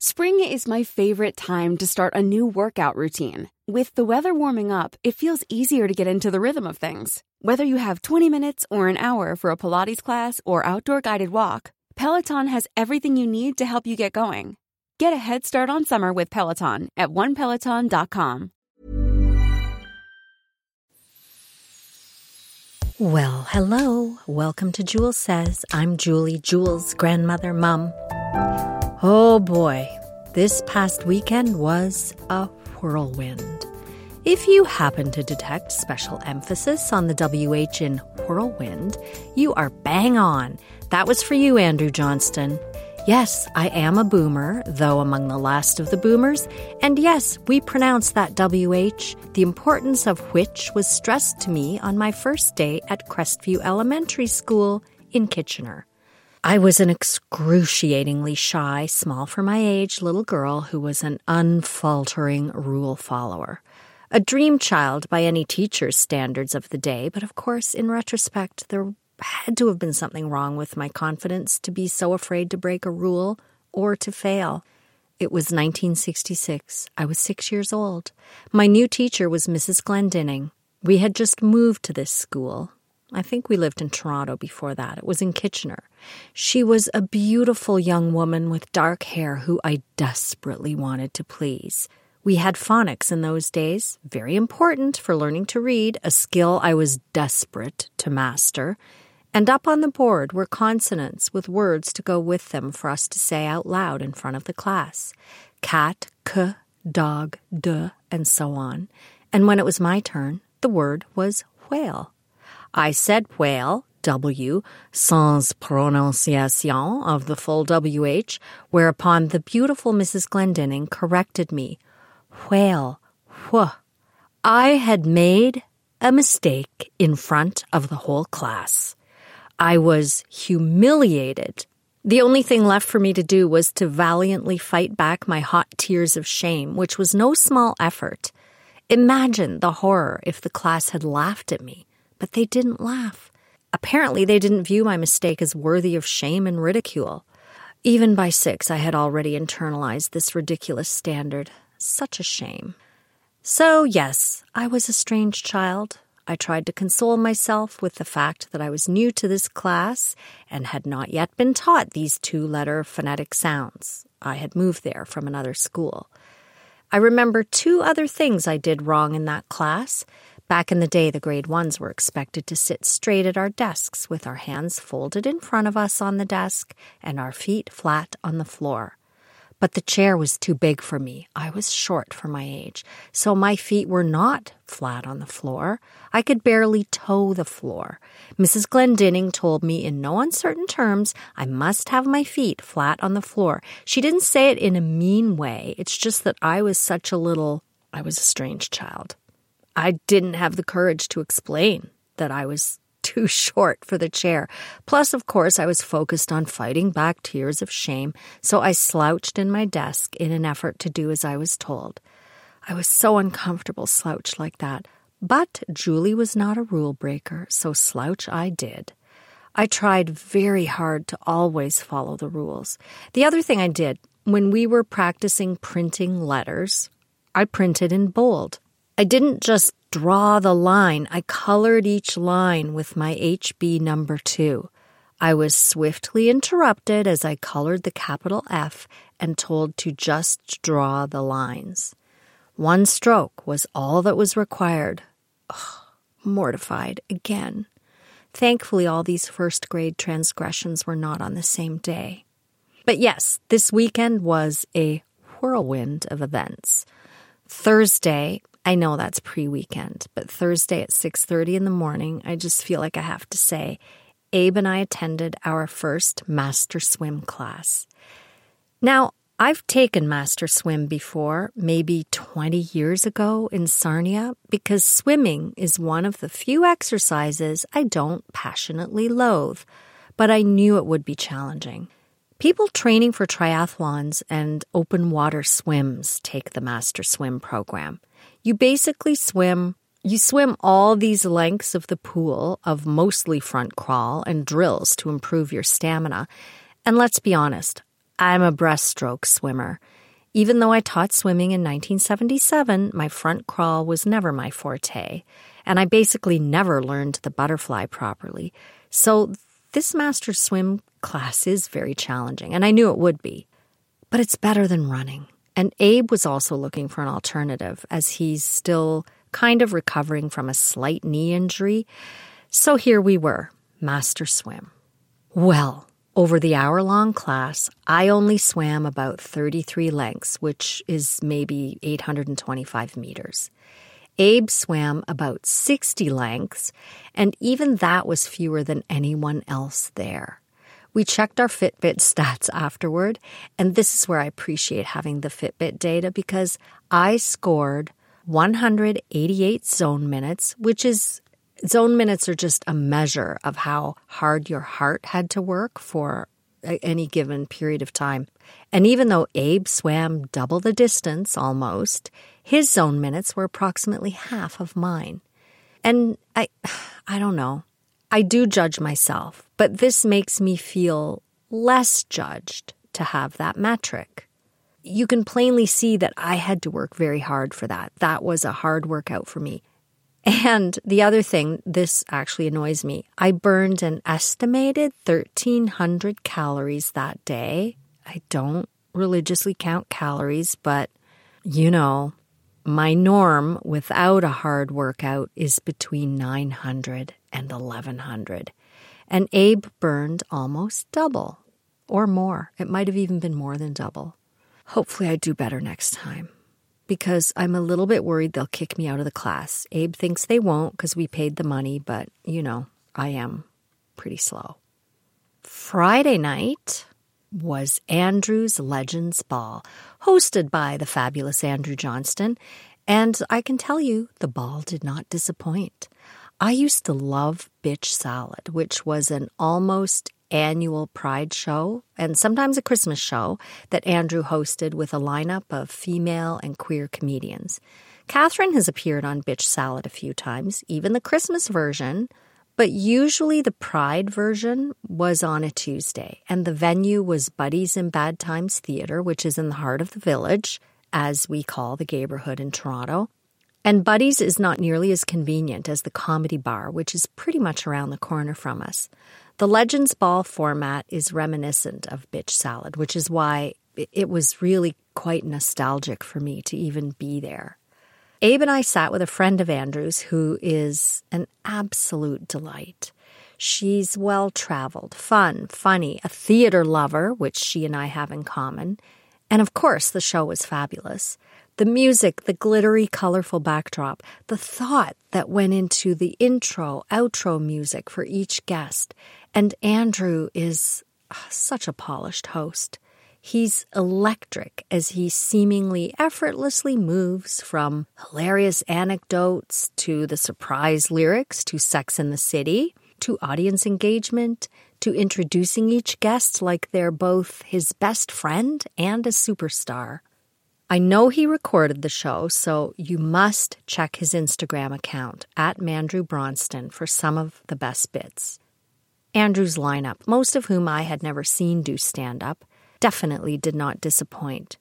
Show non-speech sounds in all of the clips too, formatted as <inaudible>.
Spring is my favorite time to start a new workout routine. With the weather warming up, it feels easier to get into the rhythm of things. Whether you have 20 minutes or an hour for a Pilates class or outdoor guided walk, Peloton has everything you need to help you get going. Get a head start on summer with Peloton at onepeloton.com. Well, hello. Welcome to Jules Says. I'm Julie, Jules' grandmother, mum. Oh boy, this past weekend was a whirlwind. If you happen to detect special emphasis on the WH in whirlwind, you are bang on. That was for you, Andrew Johnston. Yes, I am a boomer, though among the last of the boomers. And yes, we pronounce that WH, the importance of which was stressed to me on my first day at Crestview Elementary School in Kitchener. I was an excruciatingly shy, small for my age little girl who was an unfaltering rule follower. A dream child by any teacher's standards of the day, but of course, in retrospect, there had to have been something wrong with my confidence to be so afraid to break a rule or to fail. It was 1966. I was six years old. My new teacher was Mrs. Glendinning. We had just moved to this school. I think we lived in Toronto before that. It was in Kitchener. She was a beautiful young woman with dark hair who I desperately wanted to please. We had phonics in those days, very important for learning to read, a skill I was desperate to master. And up on the board were consonants with words to go with them for us to say out loud in front of the class cat, k, dog, d, and so on. And when it was my turn, the word was whale. I said whale, W, sans prononciation of the full WH, whereupon the beautiful Mrs. Glendinning corrected me. Whale, wh. I had made a mistake in front of the whole class. I was humiliated. The only thing left for me to do was to valiantly fight back my hot tears of shame, which was no small effort. Imagine the horror if the class had laughed at me, but they didn't laugh. Apparently, they didn't view my mistake as worthy of shame and ridicule. Even by six, I had already internalized this ridiculous standard. Such a shame. So, yes, I was a strange child. I tried to console myself with the fact that I was new to this class and had not yet been taught these two letter phonetic sounds. I had moved there from another school. I remember two other things I did wrong in that class. Back in the day, the grade ones were expected to sit straight at our desks with our hands folded in front of us on the desk and our feet flat on the floor. But the chair was too big for me. I was short for my age, so my feet were not flat on the floor. I could barely toe the floor. Mrs. Glendinning told me in no uncertain terms I must have my feet flat on the floor. She didn't say it in a mean way. It's just that I was such a little, I was a strange child. I didn't have the courage to explain that I was too <laughs> short for the chair. Plus, of course, I was focused on fighting back tears of shame, so I slouched in my desk in an effort to do as I was told. I was so uncomfortable slouched like that. But Julie was not a rule breaker, so slouch I did. I tried very hard to always follow the rules. The other thing I did, when we were practicing printing letters, I printed in bold. I didn't just draw the line, I colored each line with my HB number two. I was swiftly interrupted as I colored the capital F and told to just draw the lines. One stroke was all that was required. Ugh, mortified again. Thankfully, all these first grade transgressions were not on the same day. But yes, this weekend was a whirlwind of events. Thursday, I know that's pre-weekend, but Thursday at 6:30 in the morning, I just feel like I have to say, Abe and I attended our first master swim class. Now, I've taken master swim before, maybe 20 years ago in Sarnia, because swimming is one of the few exercises I don't passionately loathe, but I knew it would be challenging. People training for triathlons and open water swims take the master swim program. You basically swim you swim all these lengths of the pool of mostly front crawl and drills to improve your stamina. And let's be honest, I'm a breaststroke swimmer. Even though I taught swimming in 1977, my front crawl was never my forte, and I basically never learned the butterfly properly. So this master swim class is very challenging, and I knew it would be. But it's better than running. And Abe was also looking for an alternative as he's still kind of recovering from a slight knee injury. So here we were, master swim. Well, over the hour long class, I only swam about 33 lengths, which is maybe 825 meters. Abe swam about 60 lengths, and even that was fewer than anyone else there. We checked our Fitbit stats afterward, and this is where I appreciate having the Fitbit data because I scored 188 zone minutes, which is zone minutes are just a measure of how hard your heart had to work for any given period of time. And even though Abe swam double the distance almost, his zone minutes were approximately half of mine. And I <sighs> I don't know. I do judge myself, but this makes me feel less judged to have that metric. You can plainly see that I had to work very hard for that. That was a hard workout for me. And the other thing, this actually annoys me. I burned an estimated 1,300 calories that day. I don't religiously count calories, but you know, my norm without a hard workout is between 900 and 1100. And Abe burned almost double or more. It might have even been more than double. Hopefully, I do better next time because I'm a little bit worried they'll kick me out of the class. Abe thinks they won't because we paid the money, but you know, I am pretty slow. Friday night was Andrew's Legends Ball, hosted by the fabulous Andrew Johnston, and I can tell you the ball did not disappoint. I used to love Bitch Salad, which was an almost annual Pride show and sometimes a Christmas show that Andrew hosted with a lineup of female and queer comedians. Katherine has appeared on Bitch Salad a few times, even the Christmas version, but usually the Pride version was on a Tuesday, and the venue was Buddies in Bad Times Theatre, which is in the heart of the village, as we call the neighborhood in Toronto. And Buddy's is not nearly as convenient as the Comedy Bar, which is pretty much around the corner from us. The Legends Ball format is reminiscent of Bitch Salad, which is why it was really quite nostalgic for me to even be there. Abe and I sat with a friend of Andrew's who is an absolute delight. She's well traveled, fun, funny, a theater lover, which she and I have in common. And of course, the show was fabulous. The music, the glittery, colorful backdrop, the thought that went into the intro, outro music for each guest. And Andrew is ah, such a polished host. He's electric as he seemingly effortlessly moves from hilarious anecdotes to the surprise lyrics to Sex in the City to audience engagement to introducing each guest like they're both his best friend and a superstar. I know he recorded the show, so you must check his Instagram account at Mandrew Bronston for some of the best bits. Andrew's lineup, most of whom I had never seen do stand up, definitely did not disappoint.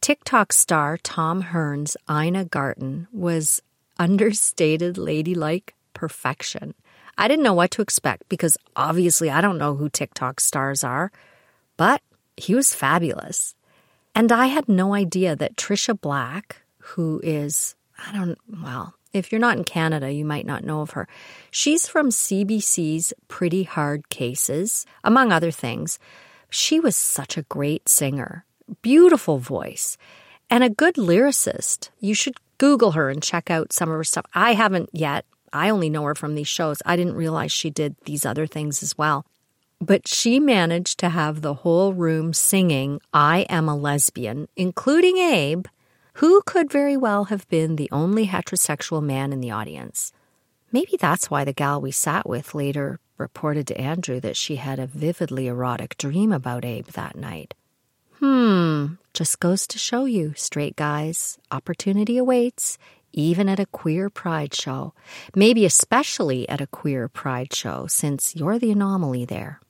TikTok star Tom Hearn's Ina Garten was understated ladylike perfection. I didn't know what to expect because obviously I don't know who TikTok stars are, but he was fabulous. And I had no idea that Tricia Black, who is, I don't, well, if you're not in Canada, you might not know of her. She's from CBC's Pretty Hard Cases, among other things. She was such a great singer, beautiful voice, and a good lyricist. You should Google her and check out some of her stuff. I haven't yet. I only know her from these shows. I didn't realize she did these other things as well. But she managed to have the whole room singing I Am a Lesbian, including Abe, who could very well have been the only heterosexual man in the audience. Maybe that's why the gal we sat with later reported to Andrew that she had a vividly erotic dream about Abe that night. Hmm, just goes to show you, straight guys, opportunity awaits, even at a queer pride show. Maybe especially at a queer pride show, since you're the anomaly there.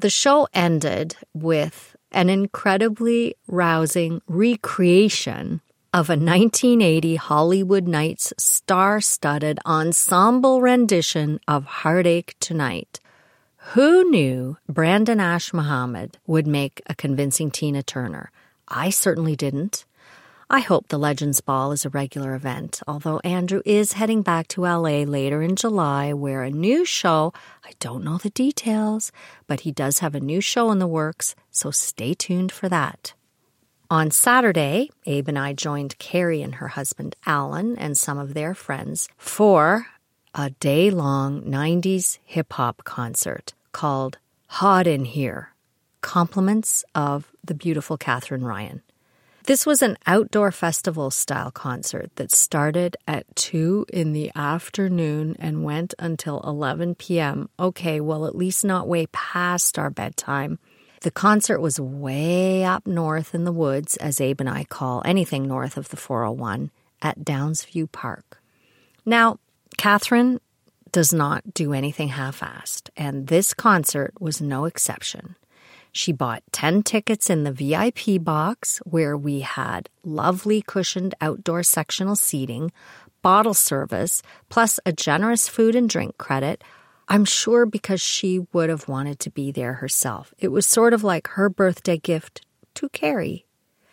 The show ended with an incredibly rousing recreation of a 1980 Hollywood Nights star studded ensemble rendition of Heartache Tonight. Who knew Brandon Ash Mohammed would make a convincing Tina Turner? I certainly didn't. I hope the Legends Ball is a regular event, although Andrew is heading back to LA later in July where a new show, I don't know the details, but he does have a new show in the works, so stay tuned for that. On Saturday, Abe and I joined Carrie and her husband Alan and some of their friends for a day long 90s hip hop concert called Hot in Here Compliments of the Beautiful Katherine Ryan. This was an outdoor festival style concert that started at 2 in the afternoon and went until 11 p.m. Okay, well, at least not way past our bedtime. The concert was way up north in the woods, as Abe and I call anything north of the 401, at Downsview Park. Now, Katherine does not do anything half assed, and this concert was no exception. She bought 10 tickets in the VIP box where we had lovely cushioned outdoor sectional seating, bottle service, plus a generous food and drink credit. I'm sure because she would have wanted to be there herself. It was sort of like her birthday gift to Carrie.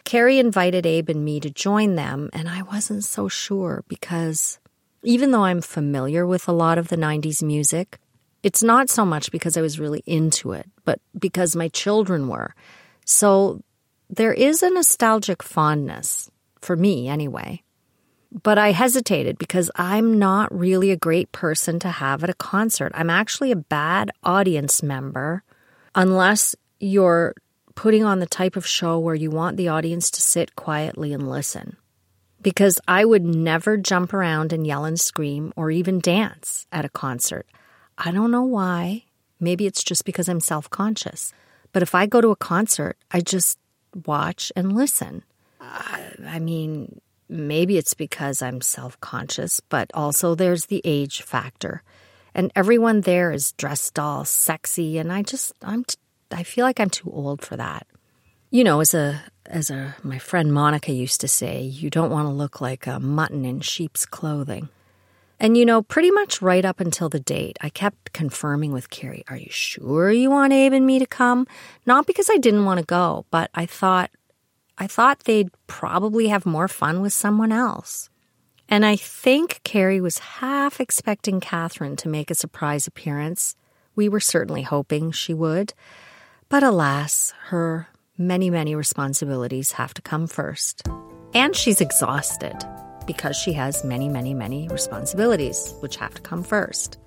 Carrie invited Abe and me to join them, and I wasn't so sure because even though I'm familiar with a lot of the 90s music, it's not so much because I was really into it, but because my children were. So there is a nostalgic fondness, for me anyway. But I hesitated because I'm not really a great person to have at a concert. I'm actually a bad audience member unless you're putting on the type of show where you want the audience to sit quietly and listen. Because I would never jump around and yell and scream or even dance at a concert. I don't know why. Maybe it's just because I'm self conscious. But if I go to a concert, I just watch and listen. Uh, I mean, maybe it's because I'm self conscious, but also there's the age factor. And everyone there is dressed all sexy, and I just, I'm, t- I feel like I'm too old for that. You know, as a, as a, my friend Monica used to say, you don't want to look like a mutton in sheep's clothing. And you know, pretty much right up until the date, I kept confirming with Carrie, Are you sure you want Abe and me to come? Not because I didn't want to go, but I thought I thought they'd probably have more fun with someone else. And I think Carrie was half expecting Katherine to make a surprise appearance. We were certainly hoping she would. But alas, her many, many responsibilities have to come first. And she's exhausted because she has many, many, many responsibilities, which have to come first.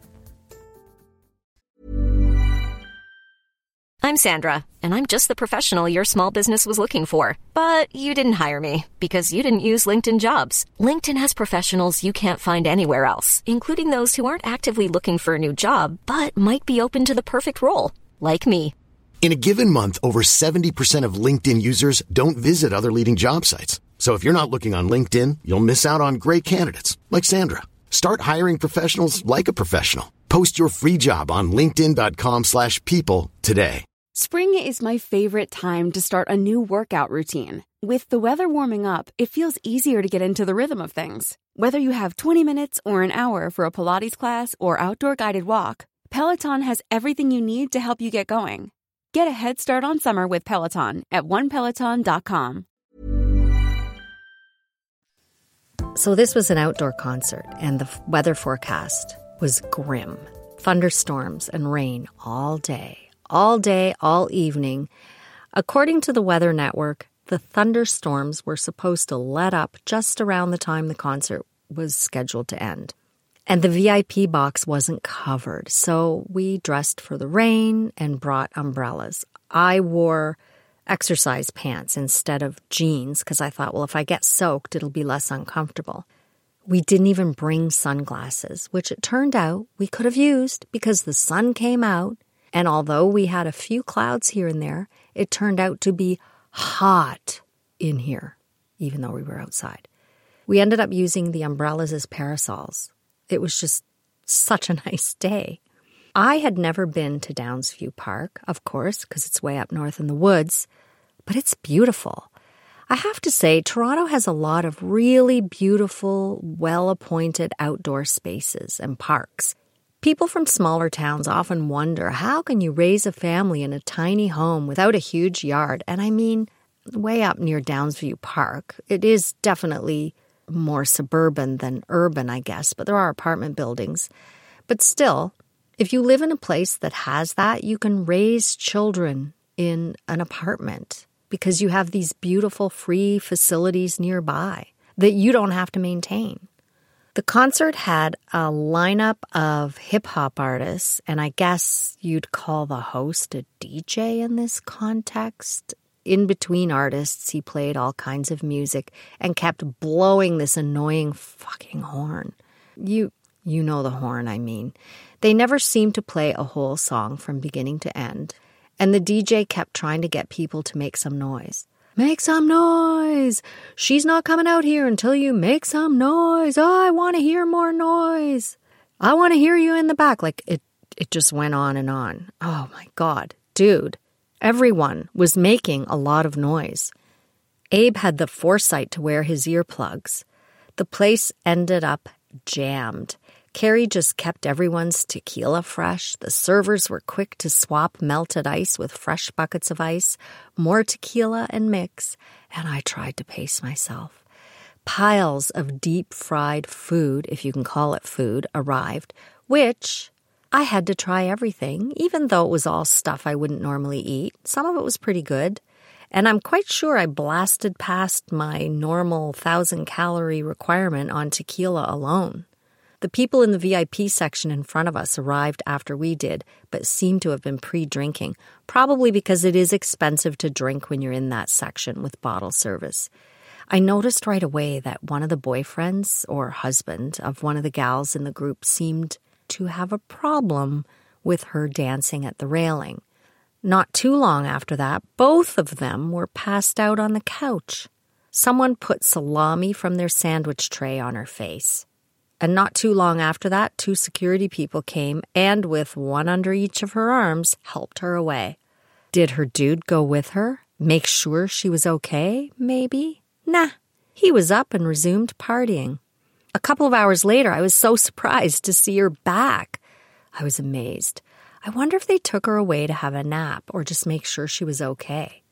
I'm Sandra, and I'm just the professional your small business was looking for. But you didn't hire me because you didn't use LinkedIn jobs. LinkedIn has professionals you can't find anywhere else, including those who aren't actively looking for a new job but might be open to the perfect role, like me. In a given month, over 70% of LinkedIn users don't visit other leading job sites. So if you're not looking on LinkedIn, you'll miss out on great candidates like Sandra. Start hiring professionals like a professional. Post your free job on linkedin.com/people today. Spring is my favorite time to start a new workout routine. With the weather warming up, it feels easier to get into the rhythm of things. Whether you have 20 minutes or an hour for a Pilates class or outdoor guided walk, Peloton has everything you need to help you get going. Get a head start on summer with Peloton at onepeloton.com. So, this was an outdoor concert, and the weather forecast was grim thunderstorms and rain all day, all day, all evening. According to the Weather Network, the thunderstorms were supposed to let up just around the time the concert was scheduled to end. And the VIP box wasn't covered, so we dressed for the rain and brought umbrellas. I wore exercise pants instead of jeans because I thought, well, if I get soaked, it'll be less uncomfortable. We didn't even bring sunglasses, which it turned out we could have used because the sun came out. And although we had a few clouds here and there, it turned out to be hot in here, even though we were outside. We ended up using the umbrellas as parasols. It was just such a <laughs> nice day. I had never been to Downsview Park, of course, because it's way up north in the woods, but it's beautiful. I have to say, Toronto has a lot of really beautiful, well appointed outdoor spaces and parks. People from smaller towns often wonder how can you raise a family in a tiny home without a huge yard? And I mean, way up near Downsview Park, it is definitely more suburban than urban, I guess, but there are apartment buildings. But still, if you live in a place that has that, you can raise children in an apartment because you have these beautiful free facilities nearby that you don't have to maintain. The concert had a lineup of hip hop artists, and I guess you'd call the host a DJ in this context. In between artists, he played all kinds of music and kept blowing this annoying fucking horn. You you know the horn I mean. They never seemed to play a whole song from beginning to end and the DJ kept trying to get people to make some noise. Make some noise! She's not coming out here until you make some noise. Oh, I want to hear more noise. I want to hear you in the back. Like it, it just went on and on. Oh my God, dude. Everyone was making a lot of noise. Abe had the foresight to wear his earplugs. The place ended up jammed. Carrie just kept everyone's tequila fresh. The servers were quick to swap melted ice with fresh buckets of ice, more tequila and mix, and I tried to pace myself. Piles of deep fried food, if you can call it food, arrived, which I had to try everything, even though it was all stuff I wouldn't normally eat. Some of it was pretty good. And I'm quite sure I blasted past my normal thousand calorie requirement on tequila alone. The people in the VIP section in front of us arrived after we did, but seemed to have been pre drinking, probably because it is expensive to drink when you're in that section with bottle service. I noticed right away that one of the boyfriends or husband of one of the gals in the group seemed to have a problem with her dancing at the railing. Not too long after that, both of them were passed out on the couch. Someone put salami from their sandwich tray on her face. And not too long after that, two security people came and, with one under each of her arms, helped her away. Did her dude go with her? Make sure she was okay, maybe? Nah, he was up and resumed partying. A couple of hours later, I was so surprised to see her back. I was amazed. I wonder if they took her away to have a nap or just make sure she was okay.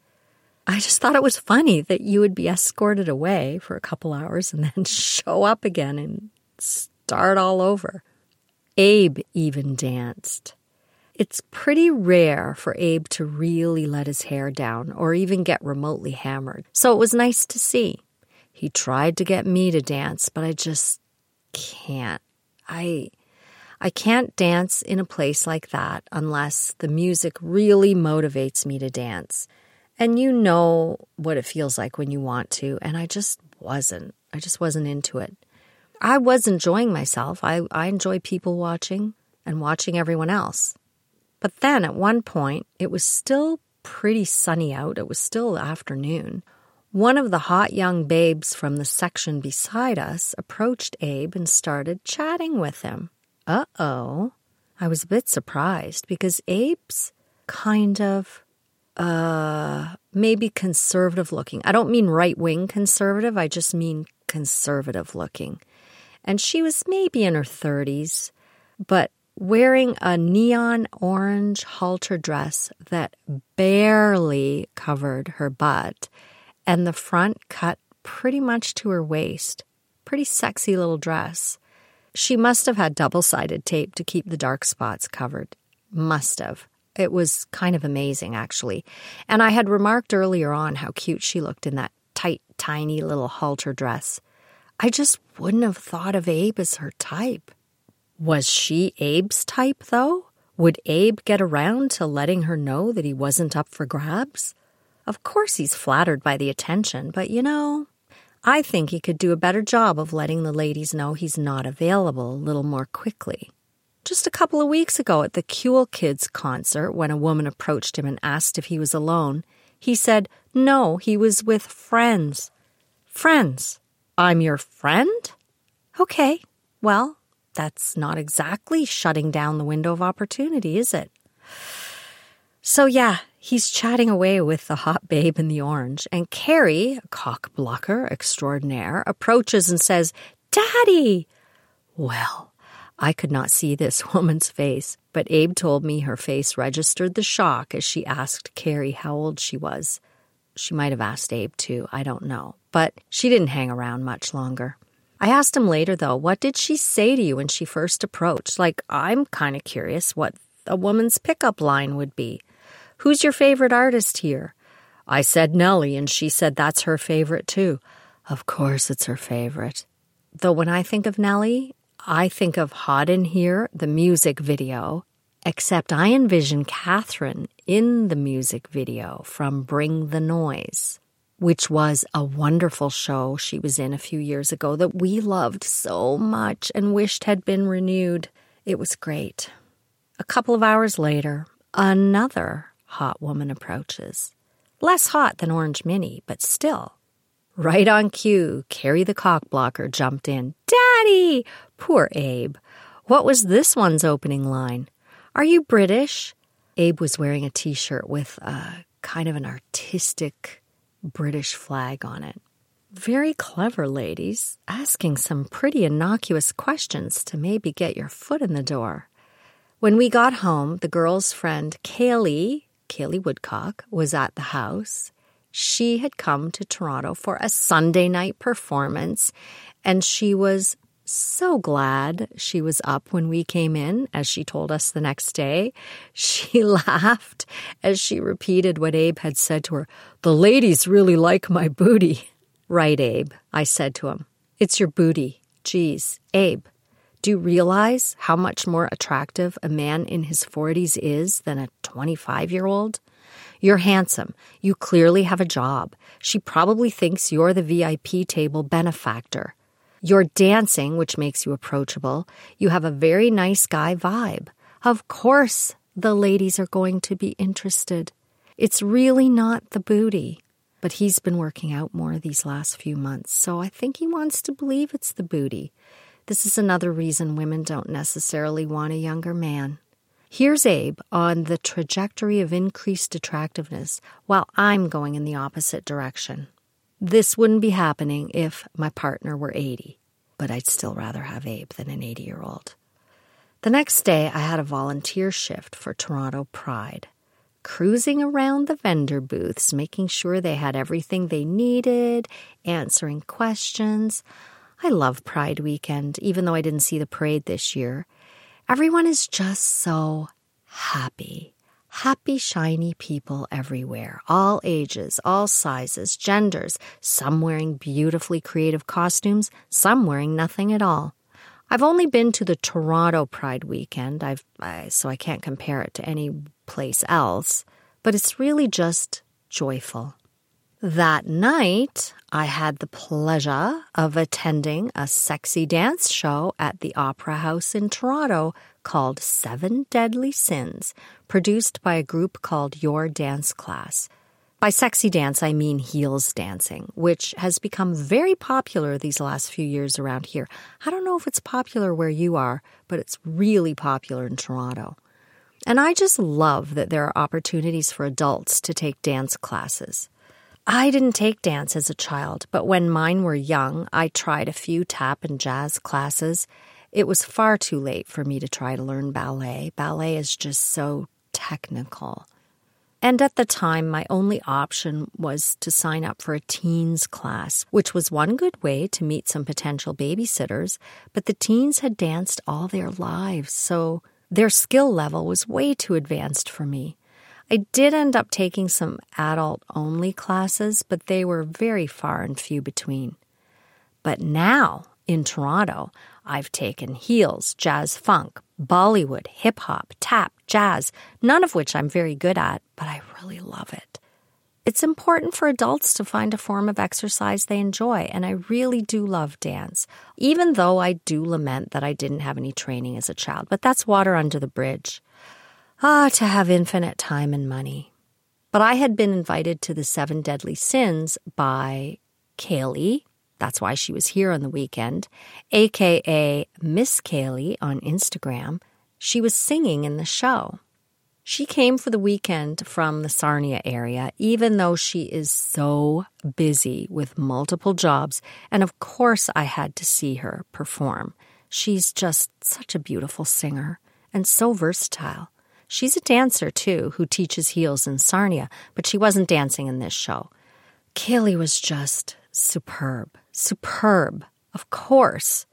I just thought it was funny that you would be escorted away for a couple hours and then <laughs> show up again and start all over. Abe even danced. It's pretty rare for Abe to really let his hair down or even get remotely hammered, so it was nice to see. He tried to get me to dance, but I just can't. I I can't dance in a place like that unless the music really motivates me to dance. And you know what it feels like when you want to, and I just wasn't. I just wasn't into it. I was enjoying myself. I, I enjoy people watching and watching everyone else. But then at one point, it was still pretty sunny out. It was still afternoon. One of the hot young babes from the section beside us approached Abe and started chatting with him. Uh oh. I was a bit surprised because Abe's kind of, uh, maybe conservative looking. I don't mean right wing conservative, I just mean conservative looking and she was maybe in her 30s, but wearing a neon orange halter dress that barely covered her butt and the front cut pretty much to her waist. Pretty sexy little dress. She must have had double sided tape to keep the dark spots covered. Must have. It was kind of amazing, actually. And I had remarked earlier on how cute she looked in that tight, tiny little halter dress. I just wouldn't have thought of Abe as her type. Was she Abe's type, though? Would Abe get around to letting her know that he wasn't up for grabs? Of course he's flattered by the attention, but you know, I think he could do a better job of letting the ladies know he's not available a little more quickly. Just a couple of weeks ago at the Cool Kids concert, when a woman approached him and asked if he was alone, he said no, he was with friends. Friends. I'm your friend? Okay, well, that's not exactly shutting down the window of opportunity, is it? So, yeah, he's chatting away with the hot babe in the orange, and Carrie, a cock blocker extraordinaire, approaches and says, Daddy! Well, I could not see this <laughs> woman's face, but Abe told me her face registered the shock as she asked Carrie how old she was. She might have asked Abe too, I don't know, but she didn't hang around much longer. I asked him later, though, what did she say to you when she first approached? Like, I'm kind of curious what a woman's pickup line would be. Who's your favorite artist here? I said Nelly, and she said that's her favorite too. Of course, it's her favorite. Though when I think of Nelly, I think of Hot in Here, the music video, except I envision Katherine in the music video from Bring the Noise which was a wonderful show she was in a few years ago that we loved so much and wished had been renewed. It was great. A couple of hours later, another hot woman approaches. Less hot than Orange Minnie, but still. Right on cue, Carrie the cockblocker jumped in. Daddy! Poor Abe. What was this one's opening line? Are you British? Abe was wearing a t shirt with a kind of an artistic British flag on it. Very clever ladies, asking some pretty innocuous questions to maybe get your foot in the door. When we got home, the girl's friend Kalie, Kalie Woodcock, was at the house. She had come to Toronto for a Sunday night performance, and she was so glad she was up when we came in, as she told us the next day. <laughs> She laughed as she repeated what Abe had said to her The ladies really like my booty. <laughs> Right, Abe, I said to him. It's your booty. Geez, Abe, do you realize how much more attractive a man in his 40s is than a 25 year old? You're handsome. You clearly have a job. She probably thinks you're the VIP table benefactor. You're dancing, which makes you approachable. You have a very nice guy vibe. Of course, the ladies are going to be interested. It's really not the booty. But he's been working out more these last few months, so I think he wants to believe it's the booty. This is another reason women don't necessarily want a younger man. Here's Abe on the trajectory of increased attractiveness while I'm going in the opposite direction. This wouldn't be happening if my partner were 80, but I'd still rather have Abe than an 80 year old. The next day, I had a volunteer shift for Toronto Pride, cruising around the vendor booths, making sure they had everything they needed, answering questions. I love Pride weekend, even though I didn't see the parade this year. Everyone is just so happy. Happy, shiny people everywhere, all ages, all sizes, genders, some wearing beautifully creative costumes, some wearing nothing at all. I've only been to the Toronto Pride weekend, I've, I, so I can't compare it to any place else, but it's really just joyful. That night, I had the pleasure of attending a sexy dance show at the Opera House in Toronto called Seven Deadly Sins, produced by a group called Your Dance Class. By sexy dance, I mean heels dancing, which has become very popular these last few years around here. I don't know if it's popular where you are, but it's really popular in Toronto. And I just love that there are opportunities for adults to take dance classes. I didn't take dance as a child, but when mine were young, I tried a few tap and jazz classes. It was far too late for me to try to learn ballet. Ballet is just so technical. And at the time, my only option was to sign up for a teens class, which was one good way to meet some potential babysitters. But the teens had danced all their lives, so their skill level was way too advanced for me. I did end up taking some adult only classes, but they were very far and few between. But now, in Toronto, I've taken heels, jazz funk, Bollywood, hip hop, tap, jazz, none of which I'm very good at, but I really love it. It's important for adults to find a form of exercise they enjoy, and I really do love dance, even though I do lament that I didn't have any training as a child, but that's water under the bridge. Ah, to have infinite time and money. But I had been invited to the Seven Deadly Sins by Kalie, that's why she was here on the weekend, aka Miss Kalie on Instagram. She was singing in the show. She came for the weekend from the Sarnia area, even though she is so busy with multiple jobs. And of course, I had to see her perform. She's just such a beautiful singer and so versatile. She's a dancer too, who teaches heels in Sarnia, but she wasn't dancing in this show. Kalie was just superb. Superb. Of course.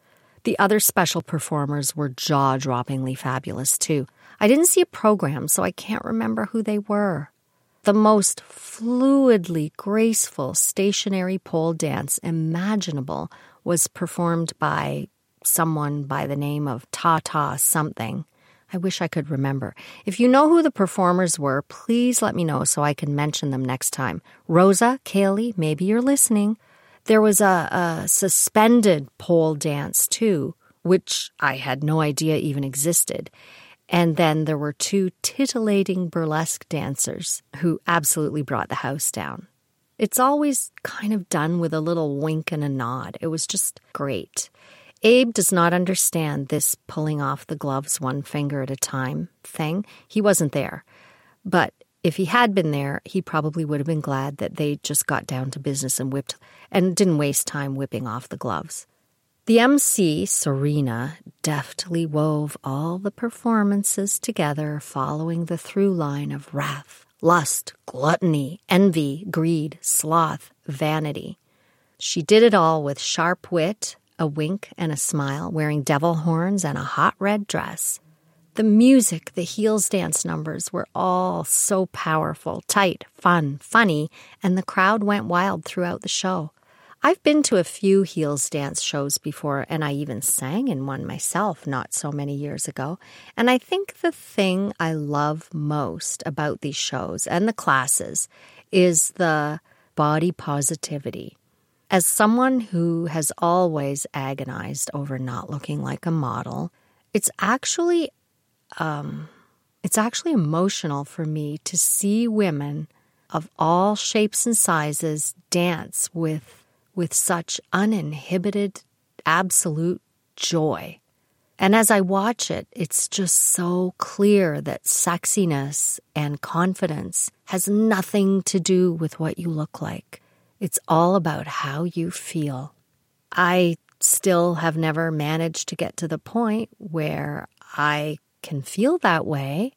The other special performers were jaw droppingly fabulous too. I didn't see a program, so I can't remember who they were. The most fluidly graceful stationary pole dance imaginable was performed by someone by the name of Tata something. I wish I could remember. If you know who the performers were, please let me know so I can mention them next time. Rosa, Kalie, maybe you're listening. There was a, a suspended pole dance too, which I had no idea even existed. And then there were two titillating burlesque dancers who absolutely brought the house down. It's always kind of done with a little wink and a nod. It was just great. Abe does not understand this pulling off the gloves one finger at a time thing. He wasn't there. But if he had been there, he probably would have been glad that they just got down to business and whipped and didn't waste time whipping off the gloves. The MC, Serena, deftly wove all the performances together following the through line of wrath, lust, gluttony, envy, greed, sloth, vanity. She did it all with sharp wit, a wink and a smile, wearing devil horns and a hot red dress. The music, the heels dance numbers were all so powerful, tight, fun, funny, and the crowd went wild throughout the show. I've been to a few heels dance shows before, and I even sang in one myself not so many years ago. And I think the thing I love most about these shows and the classes is the body positivity. As someone who has always agonized over not looking like a model, it's actually um, it's actually emotional for me to see women of all shapes and sizes dance with with such uninhibited absolute joy. And as I watch it, it's just so clear that sexiness and confidence has nothing to do with what you look like. It's all about how you feel. I still have never managed to get to the point where I can feel that way.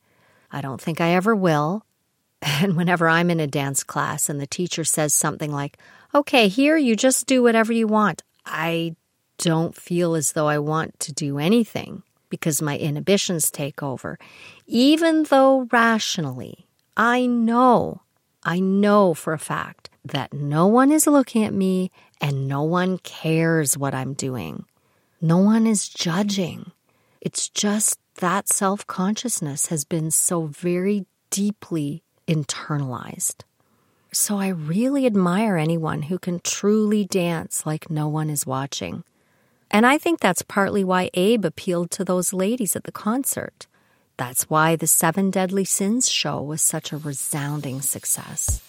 I don't think I ever will. <laughs> And whenever I'm in a dance class and the teacher says something like, okay, here you just do whatever you want, I don't feel as though I want to do anything because my inhibitions take over. Even though rationally, I know, I know for a fact that no one is looking at me and no one cares what I'm doing. No one is judging. It's just that self consciousness has been so very deeply internalized. So I really admire anyone who can truly dance like no one is watching. And I think that's partly why Abe appealed to those ladies at the concert. That's why the Seven Deadly Sins show was such a resounding success.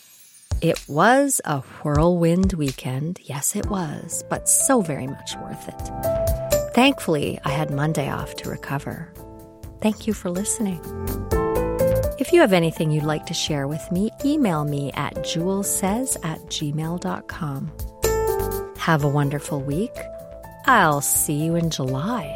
It was a whirlwind weekend, yes, it was, but so very much worth it. Thankfully, I had Monday off to recover. Thank you for listening. If you have anything you'd like to share with me, email me at julessays at gmail.com. Have a wonderful week. I'll see you in July.